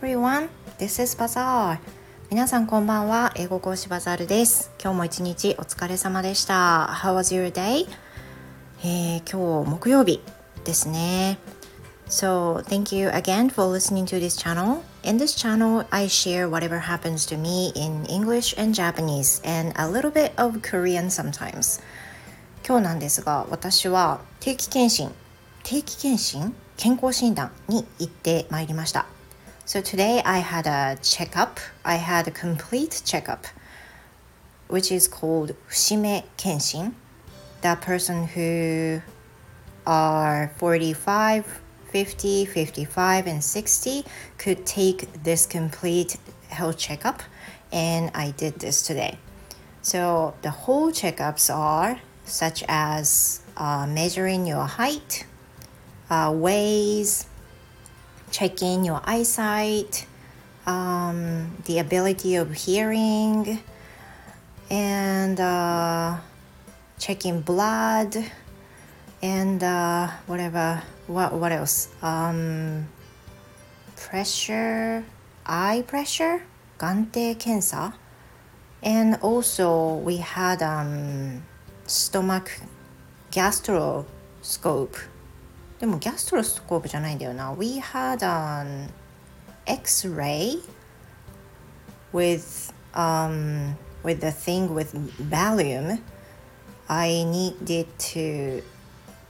everyone, this is Bazaar. 皆さんこんばんは。英語講師バザールです。今日も一日お疲れ様でした。How was your day? えー、今日木曜日ですね。So, thank you again for listening to this channel. In this channel, I share whatever happens to me in English and Japanese and a little bit of Korean sometimes. 今日なんですが、私は定期検診、定期検診健康診断に行ってまいりました。So today I had a checkup. I had a complete checkup, which is called Fushime Kenshin. That person who are 45, 50, 55, and 60 could take this complete health checkup, and I did this today. So the whole checkups are such as uh, measuring your height, uh, weights, checking your eyesight, um, the ability of hearing, and uh, checking blood, and uh, whatever. What what else? Um, pressure, eye pressure, 眼底検査 and also we had um, stomach gastroscope でもギャストロスコープじゃないんだよな We had an X-ray with um with the thing with volume I needed to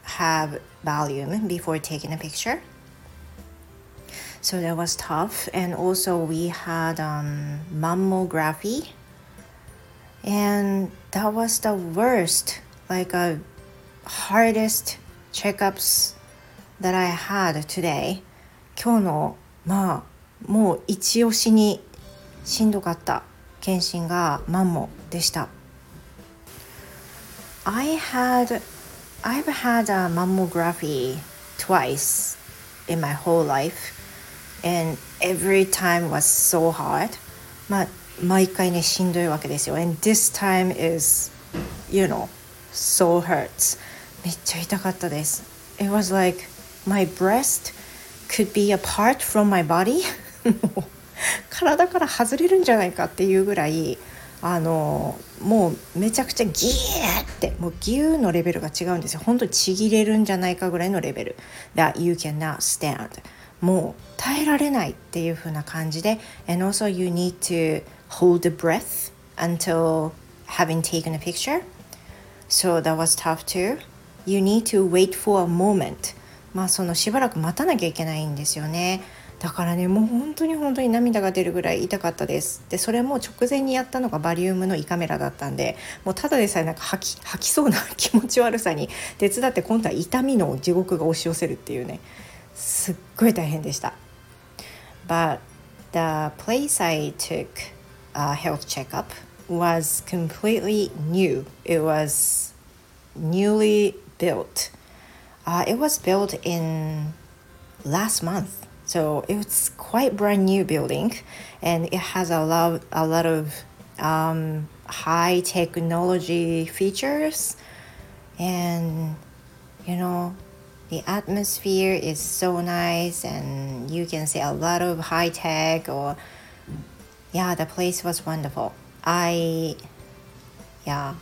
have volume before taking a picture so that was tough and also we had um, mammography and that was the worst like a hardest checkups that I had today 今日のまあもう一押しにしんどかった検診がマンモでした I had I've had a mammography twice in my whole life and every time was so hard まあ毎回ねしんどいわけですよ and this time is you know so hurts めっちゃ痛かったです it was like my breast could be apart from my body 体から外れるんじゃないかっていうぐらいあのもうめちゃくちゃギーってもうギューのレベルが違うんですよ本当にちぎれるんじゃないかぐらいのレベル that you cannot stand もう耐えられないっていう風な感じで and also you need to hold the breath until having taken a picture so that was tough too you need to wait for a moment まあそのしばらく待たなきゃいけないんですよね。だからねもう本当に本当に涙が出るぐらい痛かったです。でそれも直前にやったのがバリウムの胃カメラだったんでもうただでさえなんか吐き吐きそうな気持ち悪さに手伝って今度は痛みの地獄が押し寄せるっていうね。すっごい大変でした。But the place I took a health checkup was completely new. It was newly built. Uh, it was built in last month, so it's quite brand new building, and it has a lot a lot of um, high technology features, and you know the atmosphere is so nice, and you can see a lot of high tech or yeah, the place was wonderful. I yeah,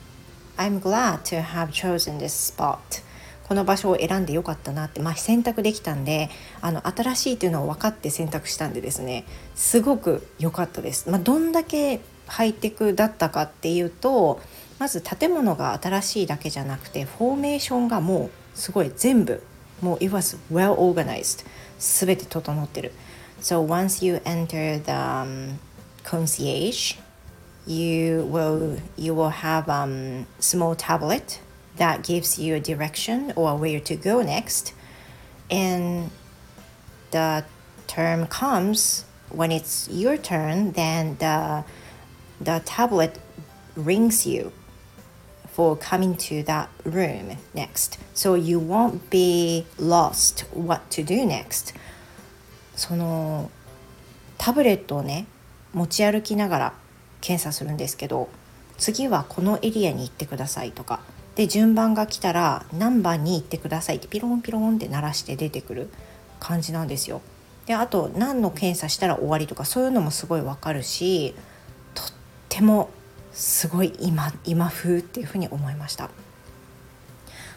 I'm glad to have chosen this spot. この場所を選んでよかったなって、まあ、選択できたんであの新しいっていうのを分かって選択したんでですねすごく良かったです。まあ、どんだけハイテクだったかっていうとまず建物が新しいだけじゃなくてフォーメーションがもうすごい全部もう it was well organized 全て整ってる。So once you enter the、um, concierge you will you will have um small tablet that gives you a direction or where to go next. And the term comes when it's your turn, then the the tablet rings you for coming to that room next. So you won't be lost what to do next. そのタブレットをね持ち歩きながら検査するんですけど次はこのエリアに行ってくださいとかで順番が来たら何番に行ってくださいってピロンピロンって鳴らして出てくる感じなんですよ。であと何の検査したら終わりとかそういうのもすごいわかるしとってもすごい今今風っていうふうに思いました。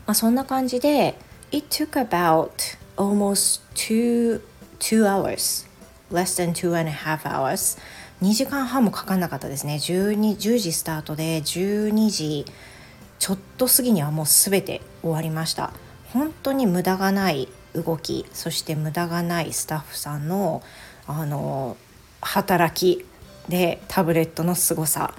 まあ、そんな感じで It took about almost two, two hours less than two and a half hours 2時間半もかかんなかったですね 12, 10時スタートで12時ちょっと過ぎにはもう全て終わりました。本当に無駄がない動きそして無駄がないスタッフさんのあの働きでタブレットの凄さ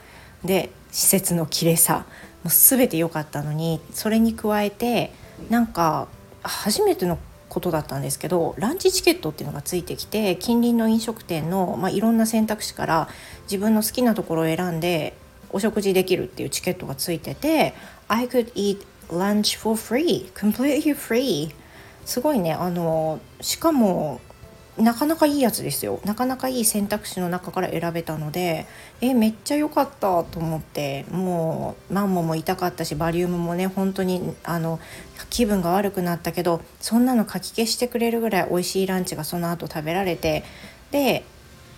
で施設の綺麗さもう全て良かったのにそれに加えてなんか初めてのことだったんですけどランチチケットっていうのがついてきて近隣の飲食店の、まあ、いろんな選択肢から自分の好きなところを選んでお食事できるっていうチケットがついてて I could eat lunch for free completely free. すごいねあのしかもなかなかいいやつですよ。なかなかいい選択肢の中から選べたのでえめっちゃ良かったと思ってもうマンモも痛かったしバリウムもね本当にあの気分が悪くなったけどそんなのかき消してくれるぐらい美味しいランチがその後食べられてで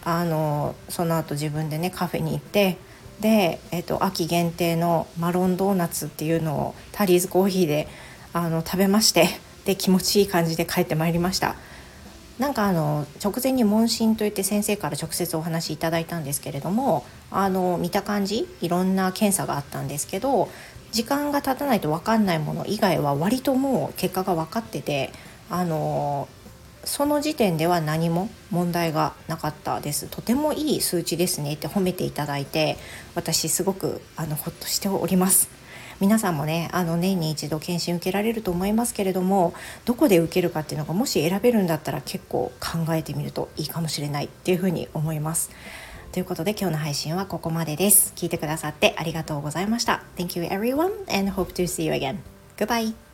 あのその後自分でねカフェに行ってで、えっと、秋限定のマロンドーナツっていうのをタリーズコーヒーであの食べまして で気持ちいい感じで帰ってまいりました。なんかあの直前に問診といって先生から直接お話しいただいたんですけれどもあの見た感じいろんな検査があったんですけど時間が経たないと分かんないもの以外は割ともう結果が分かっててあのその時点では何も問題がなかったですとてもいい数値ですねって褒めていただいて私すごくあのほっとしております。皆さんもねあの年に一度検診受けられると思いますけれどもどこで受けるかっていうのがもし選べるんだったら結構考えてみるといいかもしれないっていうふうに思います。ということで今日の配信はここまでです。聞いてくださってありがとうございました。Thank you everyone and hope to see you again. Goodbye!